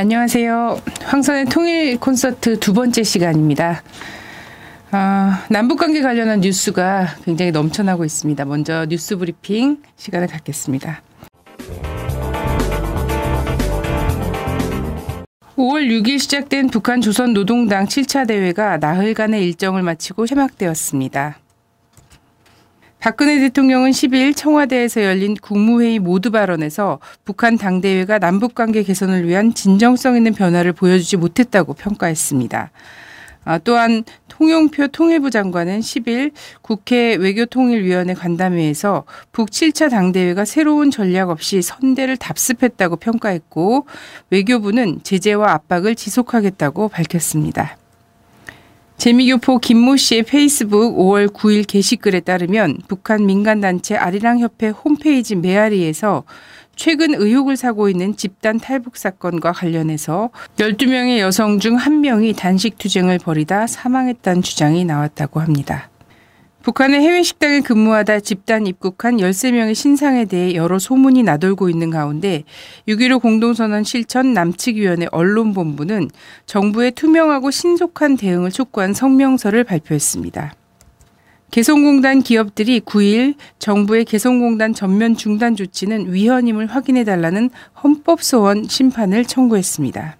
네, 안녕하세요. 황선의 통일 콘서트 두 번째 시간입니다. 아, 남북관계 관련한 뉴스가 굉장히 넘쳐나고 있습니다. 먼저 뉴스 브리핑 시간을 갖겠습니다. 5월 6일 시작된 북한 조선 노동당 7차 대회가 나흘간의 일정을 마치고 개막되었습니다. 박근혜 대통령은 10일 청와대에서 열린 국무회의 모두 발언에서 북한 당대회가 남북관계 개선을 위한 진정성 있는 변화를 보여주지 못했다고 평가했습니다. 아, 또한 통용표 통일부 장관은 10일 국회 외교통일위원회 간담회에서 북 7차 당대회가 새로운 전략 없이 선대를 답습했다고 평가했고 외교부는 제재와 압박을 지속하겠다고 밝혔습니다. 재미교포 김모 씨의 페이스북 5월 9일 게시글에 따르면 북한 민간단체 아리랑협회 홈페이지 메아리에서 최근 의혹을 사고 있는 집단 탈북 사건과 관련해서 12명의 여성 중 1명이 단식 투쟁을 벌이다 사망했다는 주장이 나왔다고 합니다. 북한의 해외 식당에 근무하다 집단 입국한 13명의 신상에 대해 여러 소문이 나돌고 있는 가운데 6.15 공동선언 실천 남측위원회 언론본부는 정부의 투명하고 신속한 대응을 촉구한 성명서를 발표했습니다. 개성공단 기업들이 9일 정부의 개성공단 전면 중단 조치는 위헌임을 확인해달라는 헌법소원 심판을 청구했습니다.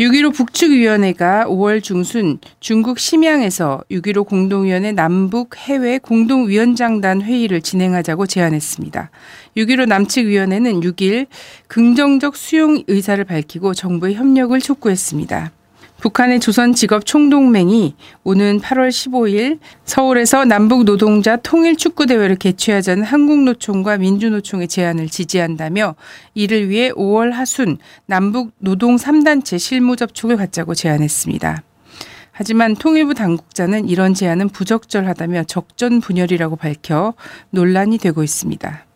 6.15 북측위원회가 5월 중순 중국 심양에서 6.15 공동위원회 남북 해외 공동위원장단 회의를 진행하자고 제안했습니다. 6.15 남측위원회는 6일 긍정적 수용 의사를 밝히고 정부의 협력을 촉구했습니다. 북한의 조선 직업 총동맹이 오는 8월 15일 서울에서 남북 노동자 통일 축구 대회를 개최하자는 한국노총과 민주노총의 제안을 지지한다며 이를 위해 5월 하순 남북 노동 3단체 실무 접촉을 갖자고 제안했습니다. 하지만 통일부 당국자는 이런 제안은 부적절하다며 적전 분열이라고 밝혀 논란이 되고 있습니다.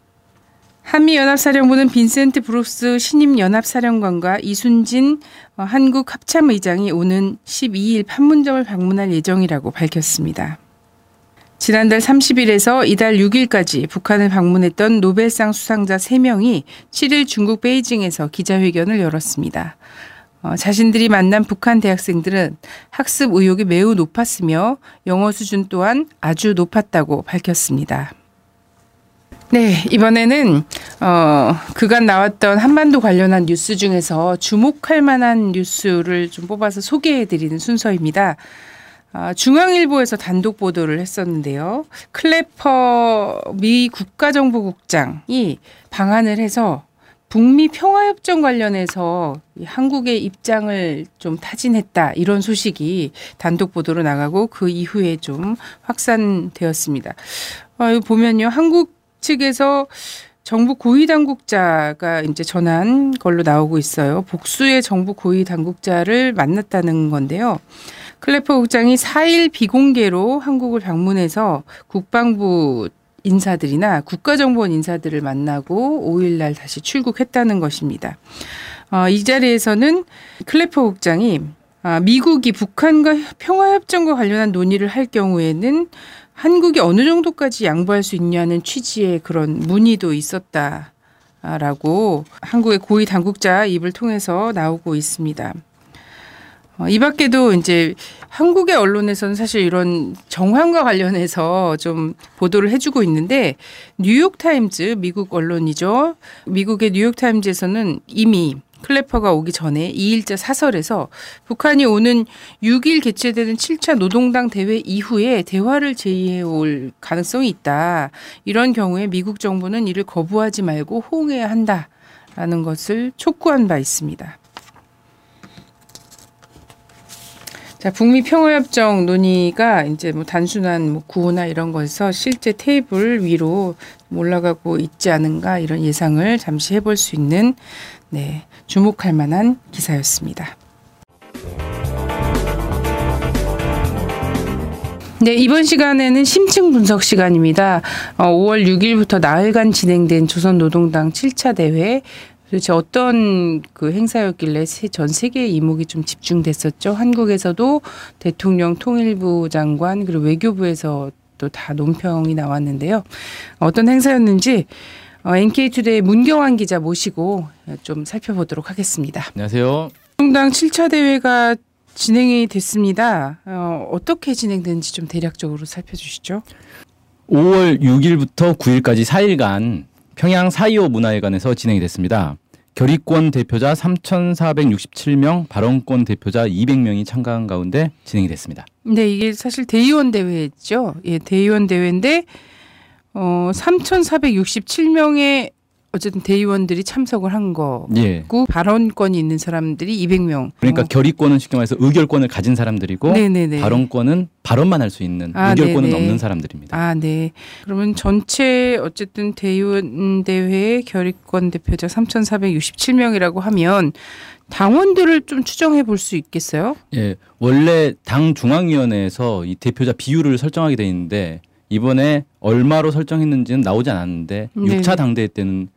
한미연합사령부는 빈센트 브룩스 신임 연합사령관과 이순진 어, 한국 합참의장이 오는 12일 판문점을 방문할 예정이라고 밝혔습니다. 지난달 30일에서 이달 6일까지 북한을 방문했던 노벨상 수상자 3명이 7일 중국 베이징에서 기자회견을 열었습니다. 어, 자신들이 만난 북한 대학생들은 학습 의욕이 매우 높았으며 영어 수준 또한 아주 높았다고 밝혔습니다. 네, 이번에는 어 그간 나왔던 한반도 관련한 뉴스 중에서 주목할 만한 뉴스를 좀 뽑아서 소개해 드리는 순서입니다. 아, 중앙일보에서 단독 보도를 했었는데요. 클래퍼 미 국가정보국장이 방한을 해서 북미 평화협정 관련해서 한국의 입장을 좀 타진했다 이런 소식이 단독 보도로 나가고 그 이후에 좀 확산되었습니다. 어, 보면요, 한국 측에서 정부 고위 당국자가 이제 전한 걸로 나오고 있어요. 복수의 정부 고위 당국자를 만났다는 건데요. 클래퍼 국장이 4일 비공개로 한국을 방문해서 국방부 인사들이나 국가정보원 인사들을 만나고 5일날 다시 출국했다는 것입니다. 어, 이 자리에서는 클래퍼 국장이 아, 미국이 북한과 평화협정과 관련한 논의를 할 경우에는 한국이 어느 정도까지 양보할 수 있냐는 취지의 그런 문의도 있었다 라고 한국의 고위 당국자 입을 통해서 나오고 있습니다. 어, 이 밖에도 이제 한국의 언론에서는 사실 이런 정황과 관련해서 좀 보도를 해주고 있는데 뉴욕타임즈 미국 언론이죠. 미국의 뉴욕타임즈에서는 이미 클래퍼가 오기 전에 2일자 사설에서 북한이 오는 6일 개최되는 7차 노동당 대회 이후에 대화를 제의해 올 가능성이 있다. 이런 경우에 미국 정부는 이를 거부하지 말고 호응해야 한다 라는 것을 촉구한 바 있습니다. 자, 북미 평화협정 논의가 이제 뭐 단순한 뭐 구호나 이런 것에서 실제 테이블 위로 올라가고 있지 않은가 이런 예상을 잠시 해볼 수 있는 네, 주목할 만한 기사였습니다. 네, 이번 시간에는 심층 분석 시간입니다. 어, 5월 6일부터 나흘간 진행된 조선노동당 7차 대회 도대체 어떤 그 행사였길래 전 세계 이목이 좀 집중됐었죠. 한국에서도 대통령 통일부 장관 그리고 외교부에서 또 다 논평이 나왔는데요. 어떤 행사였는지 어, NK투데이 문경환 기자 모시고 좀 살펴보도록 하겠습니다. 안녕하세요. 노동당 7차 대회가 진행이 됐습니다. 어, 어떻게 진행되는지 좀 대략적으로 살펴주시죠. 5월 6일부터 9일까지 4일간 평양 4.25 문화회관에서 진행이 됐습니다. 결의권 대표자 3,467명, 발언권 대표자 200명이 참가한 가운데 진행이 됐습니다. 네, 이게 사실 대의원 대회죠. 예, 대의원 대회인데 어 3,467명의 어쨌든 대의원들이 참석을 한 거고 예. 발언권이 있는 사람들이 200명. 그러니까 어. 결의권은 쉽게 말해서 의결권을 가진 사람들이고 네네네. 발언권은 발언만 할 수 있는 아, 의결권은 네네. 없는 사람들입니다. 아, 네. 그러면 전체 어쨌든 대의원 대회 결의권 대표자 3,467명이라고 하면 당원들을 좀 추정해 볼 수 있겠어요? 예. 원래 당 중앙위원회에서 이 대표자 비율을 설정하게 돼 있는데 이번에 얼마로 설정했는지는 나오지 않았는데 네네. 6차 당대회 때는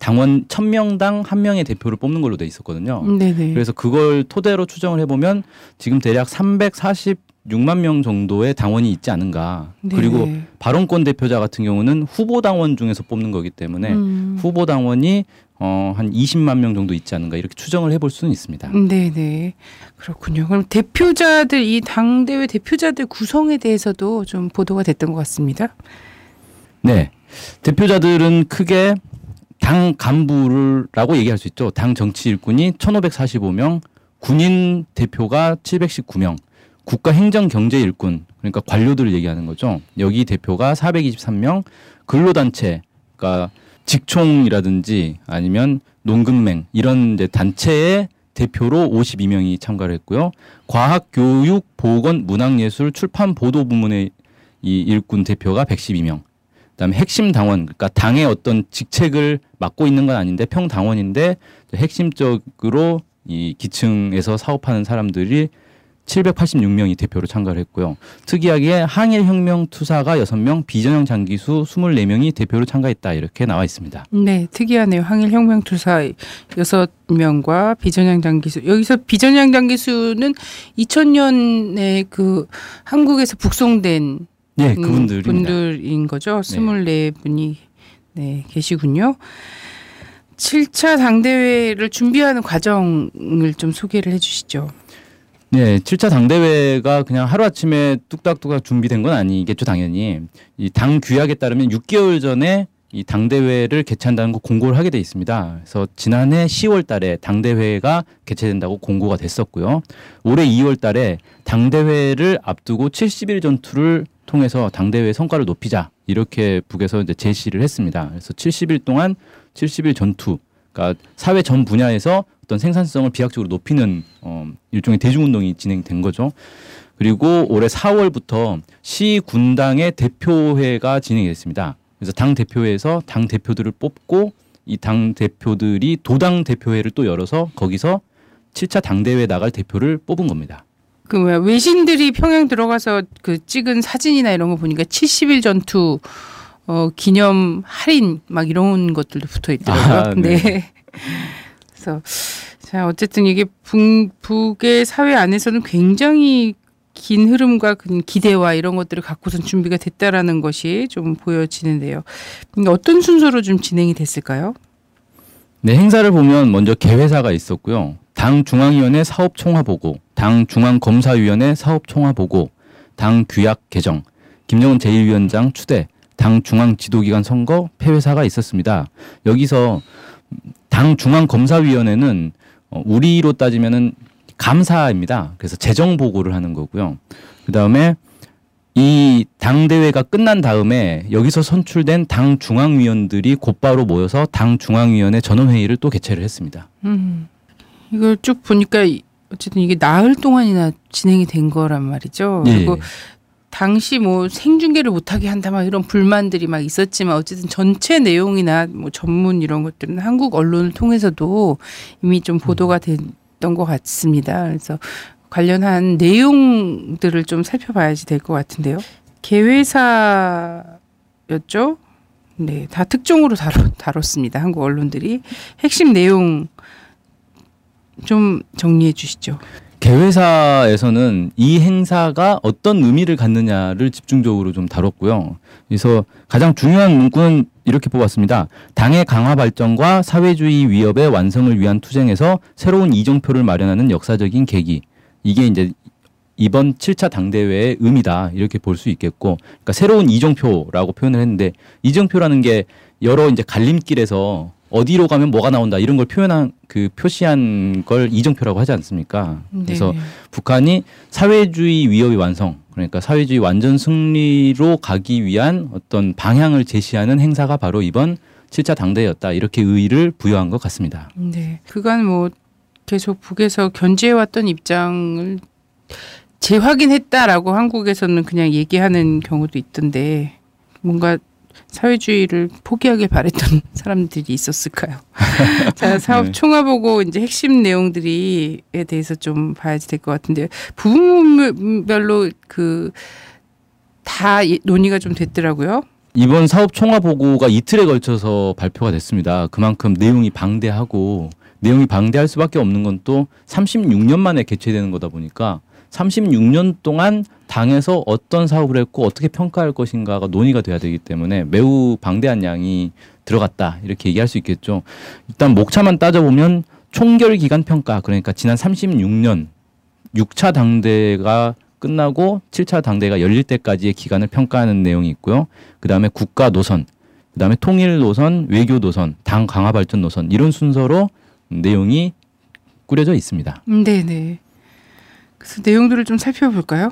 당원 1000명당 한 명의 대표를 뽑는 걸로 돼 있었거든요. 네네. 그래서 그걸 토대로 추정을 해보면 지금 대략 346만 명 정도의 당원이 있지 않은가. 네. 그리고 발언권 대표자 같은 경우는 후보 당원 중에서 뽑는 거기 때문에 음. 후보 당원이 어, 한 20만 명 정도 있지 않은가 이렇게 추정을 해볼 수는 있습니다. 네네. 그렇군요. 그럼 대표자들, 이 당대회 대표자들 구성에 대해서도 좀 보도가 됐던 것 같습니다. 네. 대표자들은 크게 당 간부를라고 얘기할 수 있죠. 당 정치 일꾼이 1,545명, 군인 대표가 719명, 국가 행정 경제 일꾼 그러니까 관료들을 얘기하는 거죠. 여기 대표가 423명, 근로단체 그러니까 직총이라든지 아니면 농금맹 이런 이제 단체의 대표로 52명이 참가를 했고요. 과학, 교육, 보건, 문학예술, 출판, 보도 부문의 이 일꾼 대표가 112명. 그다음에 핵심 당원, 그러니까 당의 어떤 직책을 맡고 있는 건 아닌데 평 당원인데 핵심적으로 이 기층에서 사업하는 사람들이 786명이 대표로 참가를 했고요. 특이하게 항일 혁명 투사가 6명, 비전형 장기수 24명이 대표로 참가했다 이렇게 나와 있습니다. 네, 특이하네요. 항일 혁명 투사 여섯 명과 비전향 장기수. 여기서 비전향 장기수는 2000년에 그 한국에서 북송된 네, 음, 그분들입니다. 분들인 거죠. 24분이 네, 계시군요. 7차 당대회를 준비하는 과정을 좀 소개를 해 주시죠. 네, 7차 당대회가 그냥 하루아침에 뚝딱뚝딱 준비된 건 아니겠죠, 당연히. 이 당 규약에 따르면 6개월 전에 이 당대회를 개최한다는 거 공고를 하게 돼 있습니다. 그래서 지난해 10월 달에 당대회가 개최된다고 공고가 됐었고요. 올해 2월 달에 당대회를 앞두고 70일 전투를 통해서 당대회 성과를 높이자. 이렇게 북에서 이제 제시를 했습니다. 그래서 70일 동안 70일 전투, 그러니까 사회 전 분야에서 어떤 생산성을 비약적으로 높이는 어, 일종의 대중운동이 진행된 거죠. 그리고 올해 4월부터 시 군당의 대표회가 진행이 됐습니다. 그래서 당 대표회에서 당 대표들을 뽑고 이 당 대표들이 도당 대표회를 또 열어서 거기서 7차 당대회 나갈 대표를 뽑은 겁니다. 그 뭐야 외신들이 평양 들어가서 그 찍은 사진이나 이런 거 보니까 70일 전투 어 기념 할인 막 이런 것들도 붙어 있더라고요. 아, 네. 네. 그래서 자 어쨌든 이게 북, 북의 사회 안에서는 굉장히 긴 흐름과 그 기대와 이런 것들을 갖고선 준비가 됐다라는 것이 좀 보여지는데요. 어떤 순서로 좀 진행이 됐을까요? 네, 행사를 보면 먼저 개회사가 있었고요. 당 중앙위원회 사업 총화 보고, 당 중앙검사위원회 사업 총화 보고, 당 규약 개정, 김정은 제1위원장 추대, 당 중앙 지도기관 선거 폐회사가 있었습니다. 여기서 당 중앙검사위원회는 어, 우리로 따지면은 감사입니다. 그래서 재정 보고를 하는 거고요. 그 다음에 이 당대회가 끝난 다음에 여기서 선출된 당 중앙위원들이 곧바로 모여서 당 중앙위원회 전원회의를 또 개최를 했습니다. 음, 이걸 쭉 보니까 이- 어쨌든 이게 나흘 동안이나 진행이 된 거란 말이죠. 예. 그리고 당시 뭐 생중계를 못하게 한다 막 이런 불만들이 막 있었지만 어쨌든 전체 내용이나 뭐 전문 이런 것들은 한국 언론을 통해서도 이미 좀 보도가 됐던 것 같습니다. 그래서 관련한 내용들을 좀 살펴봐야지 될 것 같은데요. 개회사였죠. 네, 다 특종으로 다뤘, 다뤘습니다. 한국 언론들이 핵심 내용 좀 정리해 주시죠. 개회사에서는 이 행사가 어떤 의미를 갖느냐를 집중적으로 좀 다뤘고요. 그래서 가장 중요한 문구는 이렇게 뽑았습니다. 당의 강화 발전과 사회주의 위협의 완성을 위한 투쟁에서 새로운 이정표를 마련하는 역사적인 계기. 이게 이제 이번 7차 당대회의 의미다. 이렇게 볼 수 있겠고. 그러니까 새로운 이정표라고 표현을 했는데 이정표라는 게 여러 이제 갈림길에서 어디로 가면 뭐가 나온다 이런 걸 표현한 그 표시한 걸 이정표라고 하지 않습니까? 그래서 네. 북한이 사회주의 위협의 완성 그러니까 사회주의 완전 승리로 가기 위한 어떤 방향을 제시하는 행사가 바로 이번 7차 당대였다 이렇게 의의를 부여한 것 같습니다. 네. 그간 뭐 계속 북에서 견제해왔던 입장을 재확인했다라고 한국에서는 그냥 얘기하는 경우도 있던데 뭔가 사회주의를 포기하길 바랬던 사람들이 있었을까요? 자, 사업 네. 총화보고 이제 핵심 내용들이에 대해서 좀 봐야지 될 것 같은데 부분별로 그 다 논의가 좀 됐더라고요. 이번 사업 총화 보고가 이틀에 걸쳐서 발표가 됐습니다. 그만큼 내용이 방대하고 내용이 방대할 수밖에 없는 건 또 36년 만에 개최되는 거다 보니까 36년 동안 당에서 어떤 사업을 했고 어떻게 평가할 것인가가 논의가 돼야 되기 때문에 매우 방대한 양이 들어갔다 이렇게 얘기할 수 있겠죠. 일단 목차만 따져보면 총결 기간 평가 그러니까 지난 36년 6차 당대가 끝나고 7차 당대가 열릴 때까지의 기간을 평가하는 내용이 있고요. 그다음에 국가 노선, 그다음에 통일 노선, 외교 노선, 당 강화 발전 노선 이런 순서로 내용이 꾸려져 있습니다. 음, 네네. 그래서 내용들을 좀 살펴볼까요?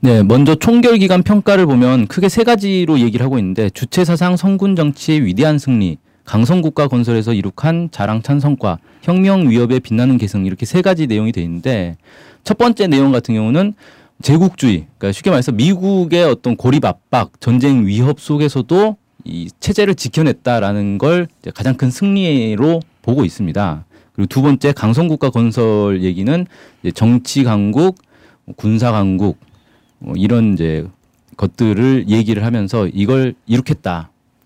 네, 먼저 총결 기간 평가를 보면 크게 세 가지로 얘기를 하고 있는데 주체 사상 성군 정치의 위대한 승리, 강성 국가 건설에서 이룩한 자랑찬 성과, 혁명 위협에 빛나는 계승 이렇게 세 가지 내용이 돼 있는데 첫 번째 내용 같은 경우는 제국주의, 그러니까 쉽게 말해서 미국의 어떤 고립 압박, 전쟁 위협 속에서도 이 체제를 지켜냈다라는 걸 가장 큰 승리로 보고 있습니다. 그리고 두 번째 강성국가 건설 얘기는 이제 정치 강국, 군사 강국 어, 이런 이제 것들을 얘기를 하면서 이걸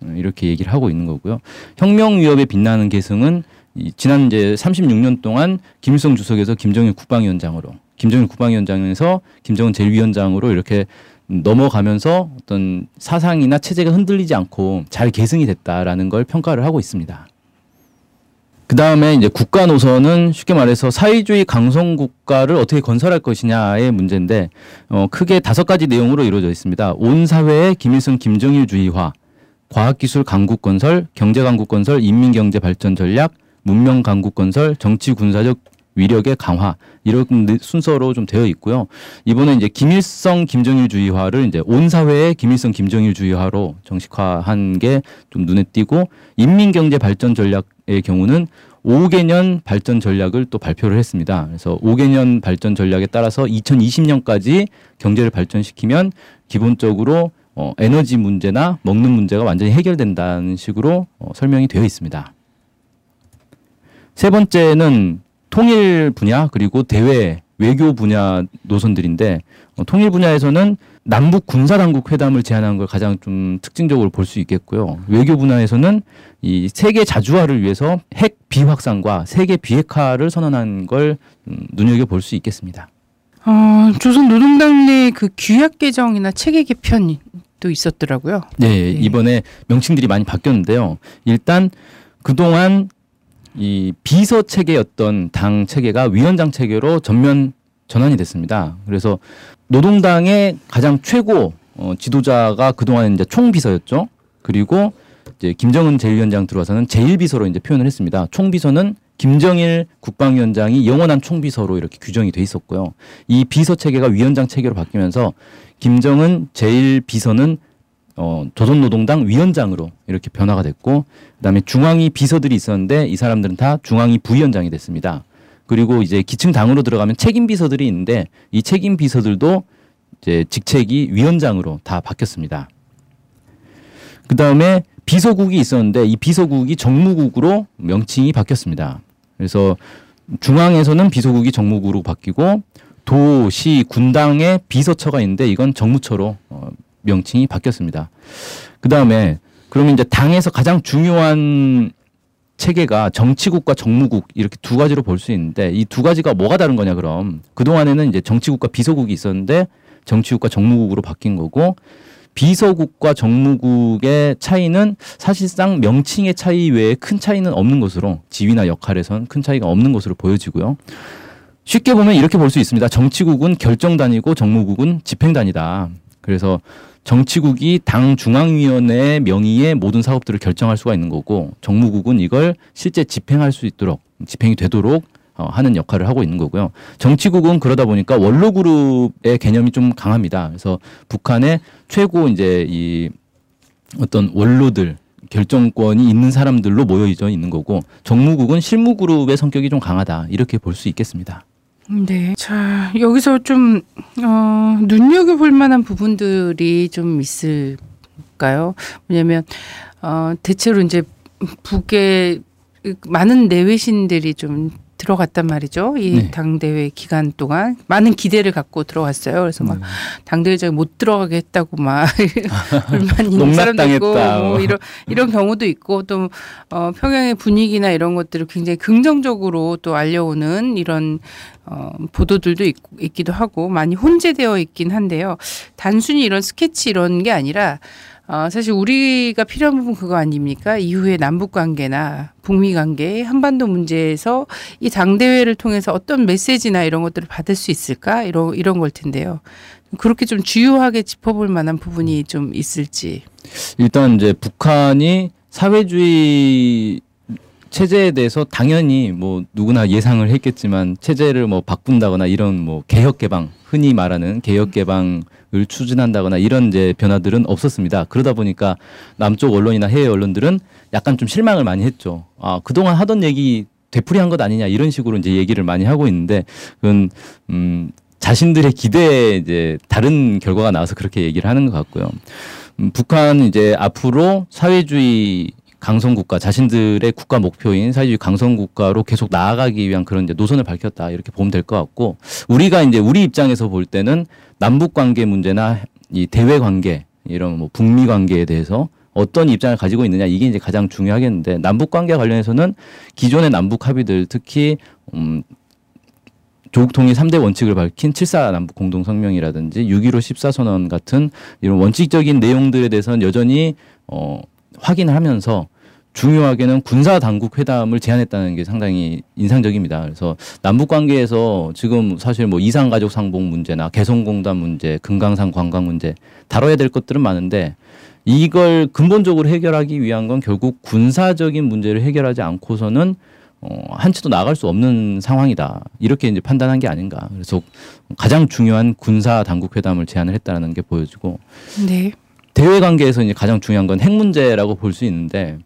어, 이렇게 얘기를 하고 있는 거고요. 혁명 위협에 빛나는 계승은 이 지난 이제 36년 동안 김일성 주석에서 김정일 국방위원장으로 김정일 국방위원장에서 김정은 제1위원장으로 이렇게 넘어가면서 어떤 사상이나 체제가 흔들리지 않고 잘 계승이 됐다라는 걸 평가를 하고 있습니다. 그 다음에 이제 국가 노선은 쉽게 말해서 사회주의 강성 국가를 어떻게 건설할 것이냐의 문제인데 어, 크게 다섯 가지 내용으로 이루어져 있습니다. 온 사회의 김일성 김정일주의화, 과학기술 강국 건설, 경제 강국 건설, 인민 경제 발전 전략, 문명 강국 건설, 정치 군사적 위력의 강화 이런 순서로 좀 되어 있고요. 이번에 이제 김일성 김정일주의화를 이제 온 사회의 김일성 김정일주의화로 정식화한 게 좀 눈에 띄고 인민경제 발전 전략 의 경우는 5개년 발전 전략을 또 발표를 했습니다. 그래서 5개년 발전 전략에 따라서 2020년까지 경제를 발전시키면 기본적으로 어, 에너지 문제나 먹는 문제가 완전히 해결된다는 식으로 어, 설명이 되어 있습니다. 세 번째는 통일 분야 그리고 대외 외교 분야 노선들인데 어, 통일 분야에서는 남북 군사 당국 회담을 제안한 걸 가장 좀 특징적으로 볼 수 있겠고요. 외교 분야에서는 이 세계 자주화를 위해서 핵 비확산과 세계 비핵화를 선언한 걸 음, 눈여겨 볼 수 있겠습니다. 어, 조선 노동당 내 그 규약 개정이나 체계 개편도 있었더라고요. 네, 이번에 명칭들이 많이 바뀌었는데요. 일단 그동안 이 비서 체계였던 당 체계가 위원장 체계로 전면 전환이 됐습니다. 그래서 노동당의 가장 최고 어, 지도자가 그동안 이제 총비서였죠. 그리고 이제 김정은 제1위원장 들어와서는 제1비서로 이제 표현을 했습니다. 총비서는 김정일 국방위원장이 영원한 총비서로 이렇게 규정이 돼 있었고요. 이 비서 체계가 위원장 체계로 바뀌면서 김정은 제1비서는 어, 조선노동당 위원장으로 이렇게 변화가 됐고 그다음에 중앙위 비서들이 있었는데 이 사람들은 다 중앙위 부위원장이 됐습니다. 그리고 이제 기층 당으로 들어가면 책임 비서들이 있는데 이 책임 비서들도 이제 직책이 위원장으로 다 바뀌었습니다. 그 다음에 비서국이 있었는데 이 비서국이 정무국으로 명칭이 바뀌었습니다. 그래서 중앙에서는 비서국이 정무국으로 바뀌고 도, 시, 군당의 비서처가 있는데 이건 정무처로 어, 명칭이 바뀌었습니다. 그 다음에 그러면 이제 당에서 가장 중요한 체계가 정치국과 정무국 이렇게 두 가지로 볼 수 있는데 이 두 가지가 뭐가 다른 거냐 그럼 그동안에는 이제 정치국과 비서국이 있었는데 정치국과 정무국으로 바뀐 거고 비서국과 정무국의 차이는 사실상 명칭의 차이 외에 큰 차이는 없는 것으로 지위나 역할에선 큰 차이가 없는 것으로 보여지고요. 쉽게 보면 이렇게 볼 수 있습니다. 정치국은 결정단이고 정무국은 집행단이다. 그래서 정치국이 당 중앙위원회의 명의의 모든 사업들을 결정할 수가 있는 거고 정무국은 이걸 실제 집행할 수 있도록 집행이 되도록 어, 하는 역할을 하고 있는 거고요. 정치국은 그러다 보니까 원로 그룹의 개념이 좀 강합니다. 그래서 북한의 최고 이제 이 어떤 원로들 결정권이 있는 사람들로 모여져 있는 거고 정무국은 실무 그룹의 성격이 좀 강하다 이렇게 볼 수 있겠습니다. 네. 자, 여기서 좀, 어, 눈여겨볼 만한 부분들이 좀 있을까요? 왜냐면, 어, 대체로 이제 북의 많은 내외신들이 좀 들어갔단 말이죠. 이 네. 당대회 기간 동안 많은 기대를 갖고 들어갔어요. 그래서 막 네. 당대회장에 못 들어가게 했다고 막 불만 있는 사람도 있고 뭐 이런 이런 경우도 있고 또 어, 평양의 분위기나 이런 것들을 굉장히 긍정적으로 또 알려오는 이런 어, 보도들도 있, 있기도 하고 많이 혼재되어 있긴 한데요. 단순히 이런 스케치 이런 게 아니라 어, 사실 우리가 필요한 부분 그거 아닙니까? 이후에 남북 관계나 북미 관계, 한반도 문제에서 이 당대회를 통해서 어떤 메시지나 이런 것들을 받을 수 있을까? 이런, 이런 걸 텐데요. 그렇게 좀 주요하게 짚어볼 만한 부분이 좀 있을지. 일단 이제 북한이 사회주의 체제에 대해서 당연히 뭐 누구나 예상을 했겠지만 체제를 뭐 바꾼다거나 이런 뭐 개혁 개방 흔히 말하는 개혁 개방을 추진한다거나 이런 이제 변화들은 없었습니다. 그러다 보니까 남쪽 언론이나 해외 언론들은 약간 좀 실망을 많이 했죠. 아 그동안 하던 얘기 되풀이한 것 아니냐 이런 식으로 이제 얘기를 많이 하고 있는데 그건 음 자신들의 기대에 이제 다른 결과가 나와서 그렇게 얘기를 하는 것 같고요. 음, 북한 이제 앞으로 사회주의 강성 국가 자신들의 국가 목표인 사회주의 강성 국가로 계속 나아가기 위한 그런 이제 노선을 밝혔다. 이렇게 보면 될 것 같고 우리가 이제 우리 입장에서 볼 때는 남북 관계 문제나 이 대외 관계 이런 뭐 북미 관계에 대해서 어떤 입장을 가지고 있느냐 이게 이제 가장 중요하겠는데 남북 관계 관련해서는 기존의 남북 합의들 특히 음 조국 통일 3대 원칙을 밝힌 7사 남북 공동 성명이라든지 6.15 14 선언 같은 이런 원칙적인 내용들에 대해서는 여전히 어 확인을 하면서 중요하게는 군사 당국 회담을 제안했다는 게 상당히 인상적입니다. 그래서 남북 관계에서 지금 사실 뭐 이상 가족 상봉 문제나 개성공단 문제, 금강산 관광 문제 다뤄야 될 것들은 많은데 이걸 근본적으로 해결하기 위한 건 결국 군사적인 문제를 해결하지 않고서는 어, 한치도 나갈 수 없는 상황이다. 이렇게 이제 판단한 게 아닌가. 그래서 가장 중요한 군사 당국 회담을 제안을 했다는 게 보여지고. 네. 대외 관계에서 이제 가장 중요한 건 핵 문제라고 볼 수 있는데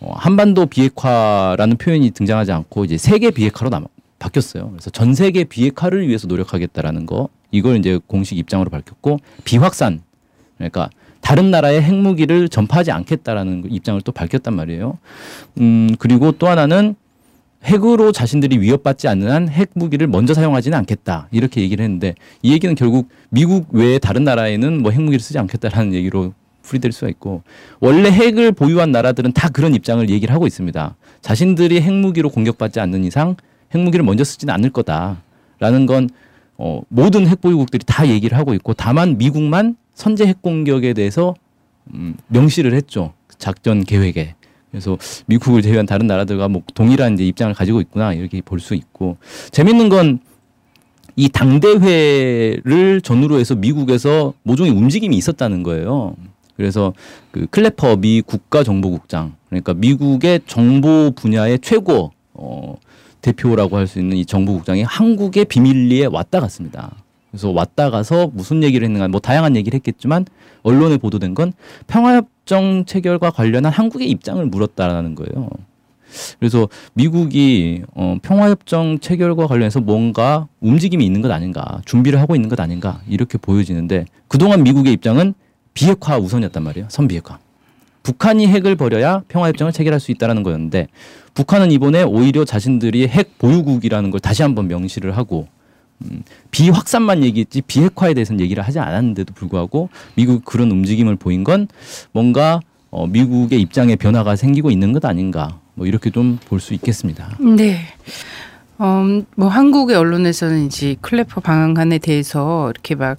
어, 한반도 비핵화라는 표현이 등장하지 않고 이제 세계 비핵화로 남, 바뀌었어요. 그래서 전 세계 비핵화를 위해서 노력하겠다라는 거 이걸 이제 공식 입장으로 밝혔고 비확산 그러니까 다른 나라의 핵무기를 전파하지 않겠다라는 입장을 또 밝혔단 말이에요. 음 그리고 또 하나는 핵으로 자신들이 위협받지 않는 한 핵무기를 먼저 사용하지는 않겠다. 이렇게 얘기를 했는데 이 얘기는 결국 미국 외에 다른 나라에는 뭐 핵무기를 쓰지 않겠다라는 얘기로 풀이될 수가 있고 원래 핵을 보유한 나라들은 다 그런 입장을 얘기를 하고 있습니다. 자신들이 핵무기로 공격받지 않는 이상 핵무기를 먼저 쓰지는 않을 거다라는 건 어, 모든 핵 보유국들이 다 얘기를 하고 있고 다만 미국만 선제 핵 공격에 대해서 음, 명시를 했죠. 작전 계획에. 그래서 미국을 제외한 다른 나라들과 뭐 동일한 이제 입장을 가지고 있구나 이렇게 볼 수 있고 재밌는 건 이 당대회를 전후로 해서 미국에서 모종의 움직임이 있었다는 거예요. 그래서 그 클래퍼 미 국가정보국장 그러니까 미국의 정보 분야의 최고 어 대표라고 할 수 있는 이 정보국장이 한국의 비밀리에 왔다 갔습니다. 그래서 왔다 가서 무슨 얘기를 했는가 뭐 다양한 얘기를 했겠지만 언론에 보도된 건 평화협정 체결과 관련한 한국의 입장을 물었다라는 거예요. 그래서 미국이 어, 평화협정 체결과 관련해서 뭔가 움직임이 있는 것 아닌가, 준비를 하고 있는 것 아닌가 이렇게 보여지는데 그동안 미국의 입장은 비핵화 우선이었단 말이에요. 선비핵화. 북한이 핵을 버려야 평화협정을 체결할 수 있다라는 거였는데 북한은 이번에 오히려 자신들이 핵 보유국이라는 걸 다시 한번 명시를 하고 음, 비확산만 얘기했지 비핵화에 대해서는 얘기를 하지 않았는데도 불구하고 미국 그런 움직임을 보인 건 뭔가 어, 미국의 입장에 변화가 생기고 있는 것 아닌가 뭐 이렇게 좀 볼 수 있겠습니다. 네. 음, 뭐 한국의 언론에서는 이제 클래퍼 방한에 대해서 이렇게 막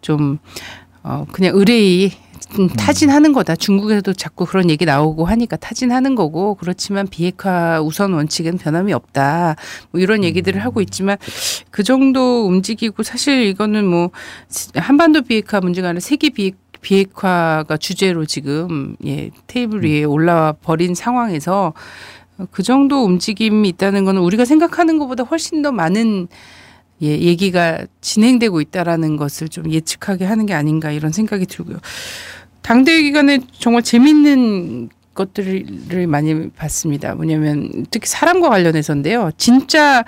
좀 어, 그냥 의뢰이 음, 타진하는 거다. 중국에서도 자꾸 그런 얘기 나오고 하니까 타진하는 거고 그렇지만 비핵화 우선 원칙은 변함이 없다. 뭐 이런 얘기들을 하고 있지만 그 정도 움직이고 사실 이거는 뭐 한반도 비핵화 문제가 아니라 세계 비핵 비핵화가 주제로 지금 예 테이블 위에 올라와 버린 상황에서 그 정도 움직임이 있다는 거는 우리가 생각하는 것보다 훨씬 더 많은 예, 얘기가 진행되고 있다라는 것을 좀 예측하게 하는 게 아닌가 이런 생각이 들고요. 당대회 기간에 정말 재밌는 것들을 많이 봤습니다. 뭐냐면 특히 사람과 관련해서인데요. 진짜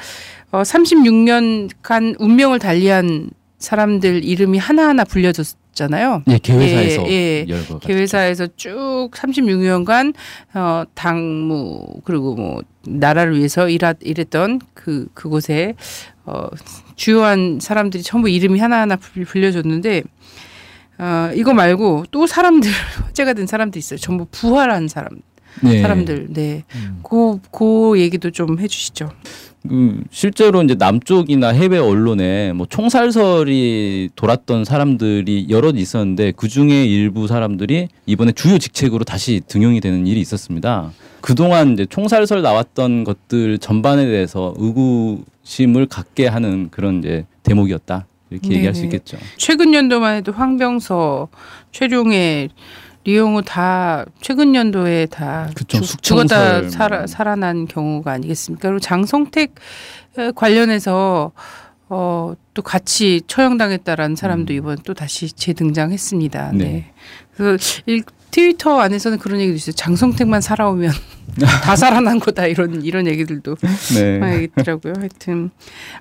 어 36년간 운명을 달리한 사람들 이름이 하나하나 불려졌 잖아요. 예, 개회사에서 예, 예. 개회사에서 쭉 36년간 어 당무 그리고 뭐 나라를 위해서 일하, 일했던 그 그곳에 어 주요한 사람들이 전부 이름이 하나하나 불려졌는데 어 이거 말고 또 사람들 화제가 된 사람도 있어요. 전부 부활한 사람. 네. 사람들, 네. 음. 그, 그 얘기도 좀 해주시죠. 그 실제로 이제 남쪽이나 해외 언론에 뭐 총살설이 돌았던 사람들이 여럿 있었는데 그 중에 일부 사람들이 이번에 주요 직책으로 다시 등용이 되는 일이 있었습니다. 그동안 이제 총살설 나왔던 것들 전반에 대해서 의구심을 갖게 하는 그런 이제 대목이었다. 이렇게 네네. 얘기할 수 있겠죠. 최근 연도만 해도 황병서, 최종의 리용우 다 최근 연도에 다 그쵸, 죽, 죽었다 살아, 살아난 경우가 아니겠습니까? 그리고 장성택 관련해서 어, 또 같이 처형당했다라는 사람도 음. 이번 또 다시 재등장했습니다. 네. 네. 그래서 일, 트위터 안에서는 그런 얘기도 있어요. 장성택만 살아오면 다 살아난 거다 이런 이런 얘기들도 네. 많이 있더라고요. 하여튼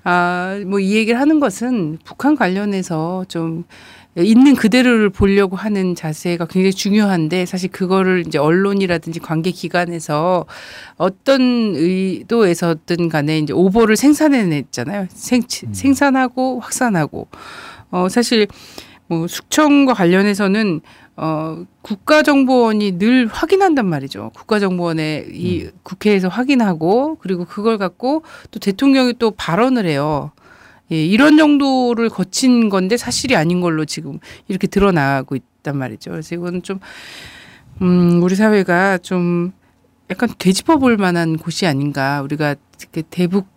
아뭐 이 얘기를 하는 것은 북한 관련해서 좀 있는 그대로를 보려고 하는 자세가 굉장히 중요한데 사실 그거를 이제 언론이라든지 관계 기관에서 어떤 의도에서든 간에 이제 오보를 생산해냈잖아요. 생, 음. 생산하고 확산하고 어 사실 뭐 숙청과 관련해서는 어 국가정보원이 늘 확인한단 말이죠. 국가정보원에 이 음. 국회에서 확인하고 그리고 그걸 갖고 또 대통령이 또 발언을 해요. 예, 이런 정도를 거친 건데 사실이 아닌 걸로 지금 이렇게 드러나고 있단 말이죠. 그래서 이거는 좀, 음, 우리 사회가 좀 약간 되짚어 볼 만한 곳이 아닌가. 우리가 그 대북,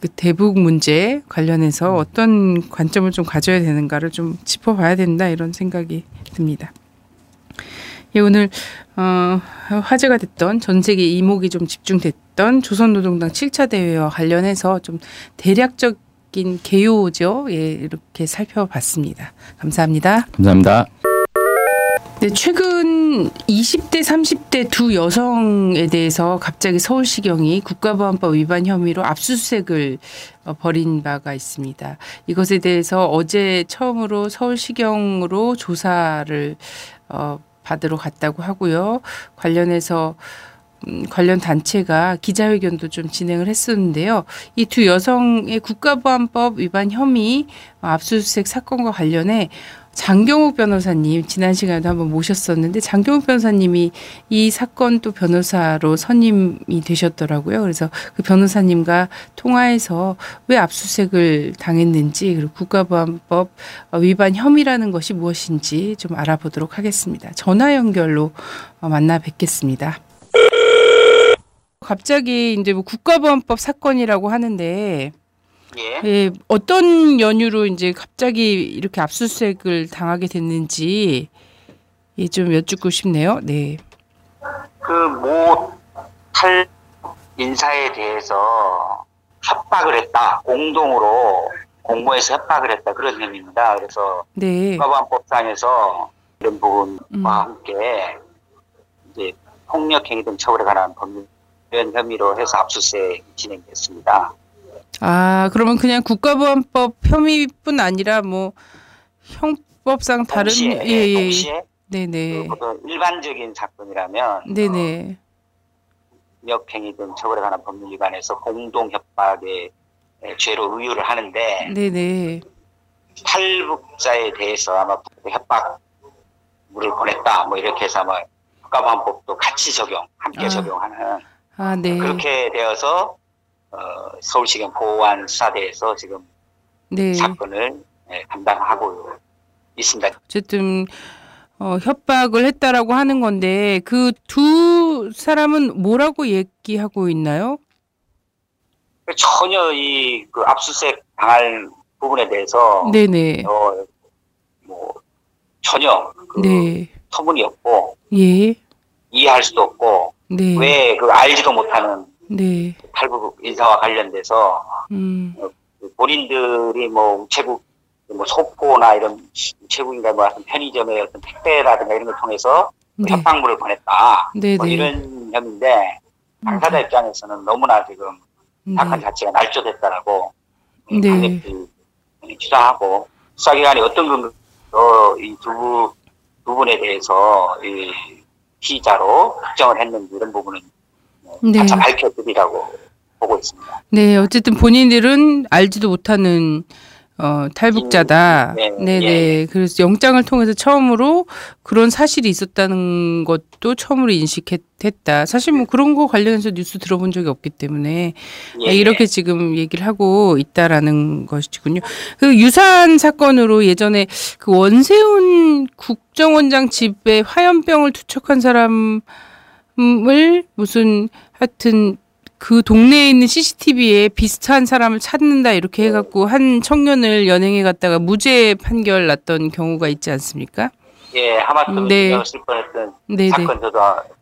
그 대북 문제 관련해서 어떤 관점을 좀 가져야 되는가를 좀 짚어봐야 된다. 이런 생각이 듭니다. 예, 오늘 어, 화제가 됐던 전 세계 이목이 좀 집중됐던 조선노동당 7차 대회와 관련해서 좀 대략적 바뀐 개요죠. 예, 이렇게 살펴봤습니다. 감사합니다. 감사합니다. 네, 최근 20대, 30대 두 여성에 대해서 갑자기 서울시경이 국가보안법 위반 혐의로 압수수색을 어, 벌인 바가 있습니다. 이것에 대해서 어제 처음으로 서울시경으로 조사를 어, 받으러 갔다고 하고요. 관련해서 음, 관련 단체가 기자회견도 좀 진행을 했었는데요. 이 두 여성의 국가보안법 위반 혐의 압수수색 사건과 관련해 장경욱 변호사님 지난 시간에도 한번 모셨었는데 장경욱 변호사님이 이 사건 또 변호사로 선임이 되셨더라고요. 그래서 그 변호사님과 통화해서 왜 압수수색을 당했는지 그리고 국가보안법 위반 혐의라는 것이 무엇인지 좀 알아보도록 하겠습니다. 전화 연결로 만나 뵙겠습니다. 갑자기 이제 뭐 국가보안법 사건이라고 하는데 예. 예. 어떤 연유로 이제 갑자기 이렇게 압수수색을 당하게 됐는지 예, 좀 여쭙고 싶네요. 네. 그모탈 인사에 대해서 협박을 했다. 공동으로 공모해서 협박을 했다. 그런 혐의입니다. 그래서 네. 국가보안법상에서 이런 부분과 음. 함께 이제 폭력행위 등 처벌에 관한 법률 혐의로 해서 압수수색 진행됐습니다. 아 그러면 그냥 국가보안법 혐의뿐 아니라 뭐 형법상 다른 동시에, 예, 예. 동시에 네네 일반적인 사건이라면 네네 폭력행위 등 처벌에 관한 법률 위반에서 공동 협박의 죄로 의유를 하는데 네네 탈북자에 대해서 아마 협박물을 보냈다 뭐 이렇게 해서 아마 국가보안법도 같이 적용 함께 아. 적용하는 아, 네. 그렇게 되어서 어, 서울시경 보안 수사대에서 지금 네. 사건을 네, 담당하고 있습니다. 어쨌든 어, 협박을 했다라고 하는 건데 그 두 사람은 뭐라고 얘기하고 있나요? 전혀 이 그 압수수색 당할 부분에 대해서 네네. 어, 뭐 전혀 그 네. 터무니없고 예. 이해할 수도 없고 네. 왜그 알지도 못하는 네. 탈북 인사와 관련돼서 음. 어, 그 본인들이 뭐 우체국 뭐 소포나 이런 우체국인가 뭐 같은 편의점의 어떤 택배라든가 이런 걸 통해서 네. 협박물을 보냈다. 네, 뭐 네. 이런 혐의인데 당사자 음. 입장에서는 너무나 지금 네. 사건 자체가 날조됐다라고 네. 주장하고 수사기관이 어떤 근거로 이두 두 분에 대해서 이 피의자로 특정을 했는지 이런 부분은 네. 다 밝혀드리라고 보고 있습니다. 네, 어쨌든 본인들은 알지도 못하는 어, 탈북자다. 음, 네, 네, 네. 그래서 영장을 통해서 처음으로 그런 사실이 있었다는 것도 처음으로 인식했다. 사실 뭐 그런 거 관련해서 뉴스 들어본 적이 없기 때문에 예, 네, 이렇게 지금 얘기를 하고 있다라는 것이군요. 그 유사한 사건으로 예전에 그 원세훈 국정원장 집에 화염병을 투척한 사람 을 무슨 하여튼 그 동네에 있는 CCTV에 비슷한 사람을 찾는다 이렇게 해갖고 한 청년을 연행해 갔다가 무죄 판결 났던 경우가 있지 않습니까? 예, 하마터면 네. 뻔했던 네네. 사건 저도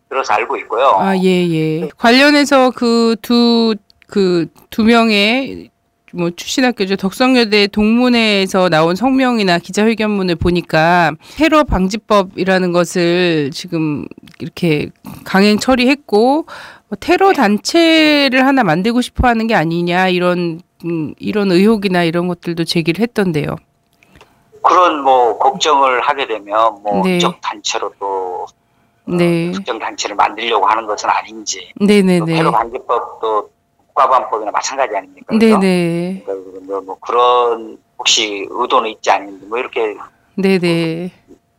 들어서 알고 있고요. 아, 예, 예. 관련해서 그 두, 그 두 명의 뭐 출신 학교죠. 덕성여대 동문회에서 나온 성명이나 기자회견문을 보니까 테러 방지법이라는 것을 지금 이렇게 강행 처리했고 뭐 테러 단체를 하나 만들고 싶어 하는 게 아니냐 이런 음, 이런 의혹이나 이런 것들도 제기를 했던데요. 그런 뭐 걱정을 하게 되면 뭐 네. 적 단체로 또 어, 네. 특정 단체를 만들려고 하는 것은 아닌지. 네네네. 테러 방지법도 국가보안법이나 마찬가지 아닙니까? 네네. 그러니까 뭐, 뭐 그런 혹시 의도는 있지 않는지 뭐 이렇게 네네.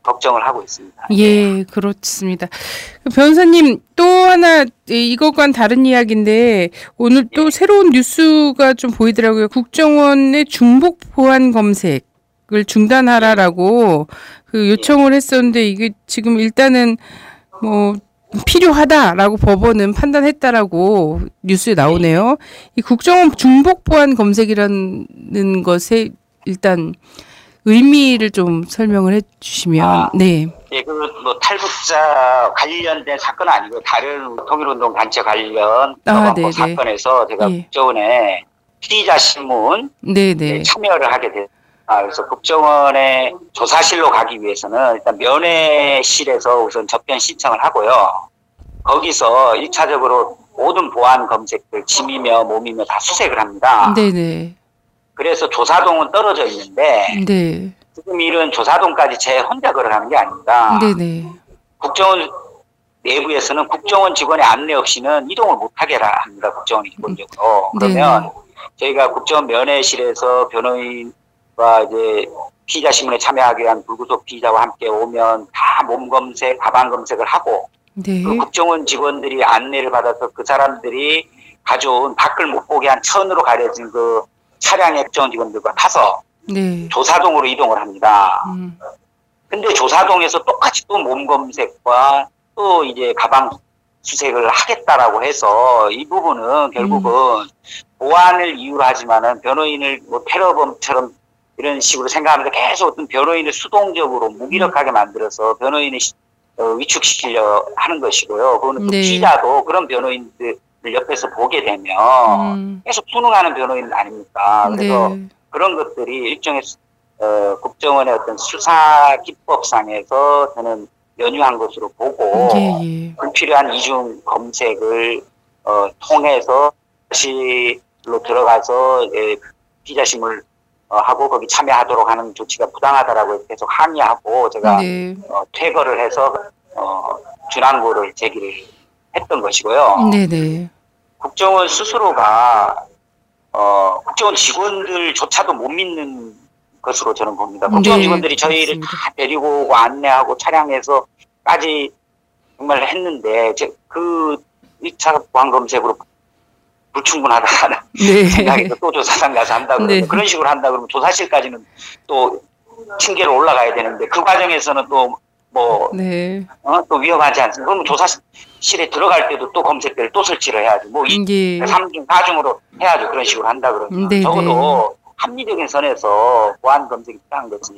걱정을 하고 있습니다. 예, 그렇습니다. 변호사님 또 하나 이것과는 다른 이야기인데 오늘 또 예. 새로운 뉴스가 좀 보이더라고요. 국정원의 중복 보안 검색을 중단하라라고 그 요청을 했었는데 이게 지금 일단은 뭐 필요하다라고 법원은 판단했다라고 뉴스에 나오네요. 이 국정원 중복 보안 검색이라는 것에 일단 의미를 좀 설명을 해주시면 아, 네. 예, 그뭐 탈북자 관련된 사건 아니고 다른 통일운동 단체 관련 아, 네, 네. 사건에서 제가 예. 국정원에 피의자 신문 네네. 네, 참여를 하게 됐. 아, 그래서 국정원의 조사실로 가기 위해서는 일단 면회실에서 우선 접견 신청을 하고요. 거기서 1차적으로 모든 보안 검색들 짐이며 몸이며 다 수색을 합니다. 네네. 그래서 조사동은 떨어져 있는데 네. 지금 이런 조사동까지 제 혼자 걸어가는 게 아닙니다. 네네. 국정원 내부에서는 국정원 직원의 안내 없이는 이동을 못하게 합니다. 국정원이 기본적으로. 그러면 네네. 저희가 국정원 면회실에서 변호인과 이제 피의자 신문에 참여하기 위한 불구속 피의자와 함께 오면 다 몸 검색, 가방 검색을 하고 네. 그 국정원 직원들이 안내를 받아서 그 사람들이 가져온 밖을 못 보게 한 천으로 가려진 그 차량의 국정원 직원들과 타서 네. 조사동으로 이동을 합니다. 음. 근데 조사동에서 똑같이 또 몸 검색과 또 이제 가방 수색을 하겠다라고 해서 이 부분은 결국은 음. 보안을 이유로 하지만은 변호인을 뭐 테러범처럼 이런 식으로 생각하면서 계속 어떤 변호인을 수동적으로 무기력하게 만들어서 변호인을 어, 위축시키려 하는 것이고요. 그거는 또 네. 피자도 그런 변호인들 옆에서 보게 되면 음. 계속 순응하는 변호인 아닙니까? 그래서 네. 그런 것들이 일종의 어, 국정원의 어떤 수사 기법상에서 저는 연유한 것으로 보고 예, 예. 불필요한 이중 검색을 어, 통해서 다시로 들어가서 예, 피자심을 어, 하고 거기 참여하도록 하는 조치가 부당하다라고 계속 항의하고 제가 네. 어, 퇴거를 해서 어, 준항고를 제기를 했던 것이고요. 네네. 국정원 스스로가 어, 국정원 직원들조차도 못 믿는 것으로 저는 봅니다. 국정원 네, 직원들이 저희를 맞습니다. 다 데리고 오고 안내하고 차량에서까지 정말 했는데 그 1차 보안 검색으로 불충분하다는 네. 생각에서 또 조사상 가서 한다 그러면 네. 그런 식으로 한다 그러면 조사실까지는 또 층계로 올라가야 되는데 그 과정에서는 또 뭐, 네. 어, 또 위험하지 않습니까? 그러면 조사실에 들어갈 때도 또 검색대를 또 설치를 해야죠. 뭐, 이, 예. 3중, 4중으로 해야죠. 그런 식으로 한다 그러면. 네, 적어도 네. 합리적인 선에서 보안 검색이 필요한 거지.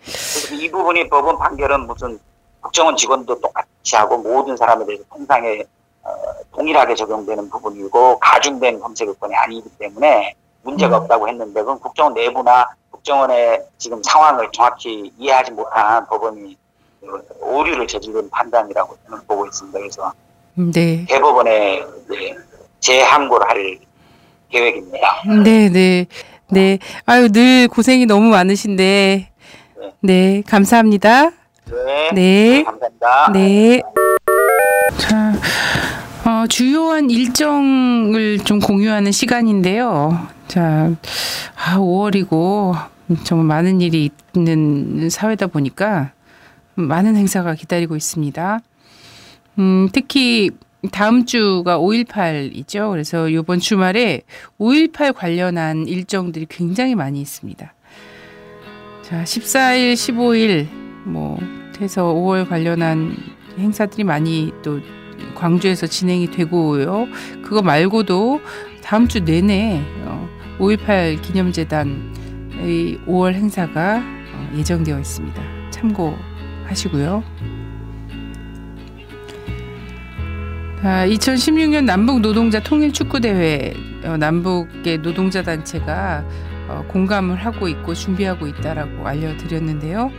그래서 이 부분이 법원 판결은 무슨 국정원 직원도 똑같이 하고 모든 사람에 대해서 통상에 어, 동일하게 적용되는 부분이고 가중된 검색권이 아니기 때문에 문제가 음. 없다고 했는데 그건 국정원 내부나 국정원의 지금 상황을 정확히 이해하지 못한 법원이 오류를 저지른 판단이라고 저는 보고 있습니다. 그래서 네. 대법원에 재항고를 할 계획입니다. 네, 네. 네. 아유, 늘 고생이 너무 많으신데. 네, 네 감사합니다. 네. 네. 네. 감사합니다. 네. 자, 어, 주요한 일정을 좀 공유하는 시간인데요. 자, 아, 5월이고 정말 많은 일이 있는 사회다 보니까 많은 행사가 기다리고 있습니다. 음, 특히 다음 주가 5.18이죠. 그래서 이번 주말에 5.18 관련한 일정들이 굉장히 많이 있습니다. 자, 14일, 15일, 뭐, 해서 5월 관련한 행사들이 많이 또 광주에서 진행이 되고요. 그거 말고도 다음 주 내내 5.18 어, 기념재단의 5월 행사가 어, 예정되어 있습니다. 참고하시고요. 2016년 남북 노동자 통일 축구 대회 어, 남북의 노동자 단체가 공감을 하고 있고 준비하고 있다라고 알려드렸는데요.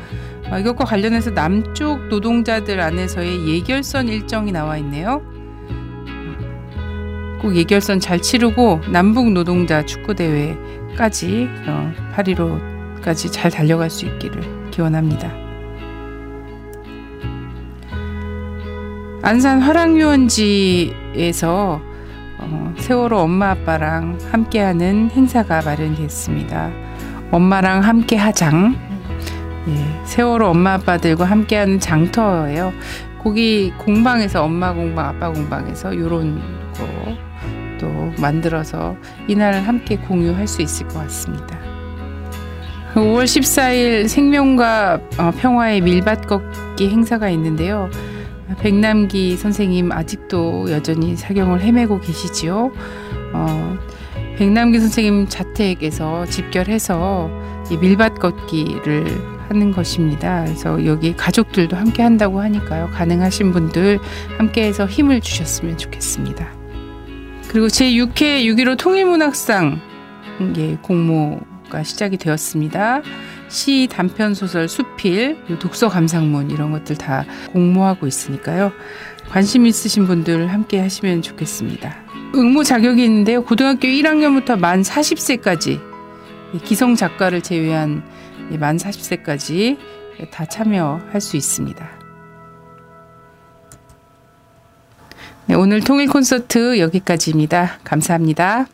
어, 이것과 관련해서 남쪽 노동자들 안에서의 예결선 일정이 나와 있네요. 꼭 예결선 잘 치르고 남북 노동자 축구 대회까지 8.15까지 어, 잘 달려갈 수 있기를 기원합니다. 안산 화랑유원지에서 어, 세월호 엄마 아빠랑 함께하는 행사가 마련됐습니다. 엄마랑 함께 하장 예, 세월호 엄마 아빠들과 함께하는 장터예요. 거기 공방에서 엄마 공방, 아빠 공방에서 이런 거 또 만들어서 이날을 함께 공유할 수 있을 것 같습니다. 5월 14일 생명과 어, 평화의 밀밭 걷기 행사가 있는데요. 백남기 선생님 아직도 여전히 사경을 헤매고 계시지요. 어, 백남기 선생님 자택에서 집결해서 이 밀밭 걷기를 하는 것입니다. 그래서 여기 가족들도 함께 한다고 하니까요. 가능하신 분들 함께 해서 힘을 주셨으면 좋겠습니다. 그리고 제 6회 6.15 통일문학상 예, 공모가 시작이 되었습니다. 시, 단편, 소설, 수필, 독서 감상문 이런 것들 다 공모하고 있으니까요. 관심 있으신 분들 함께 하시면 좋겠습니다. 응모 자격이 있는데요. 고등학교 1학년부터 만 40세까지 기성 작가를 제외한 만 40세까지 다 참여할 수 있습니다. 네, 오늘 통일 콘서트 여기까지입니다. 감사합니다.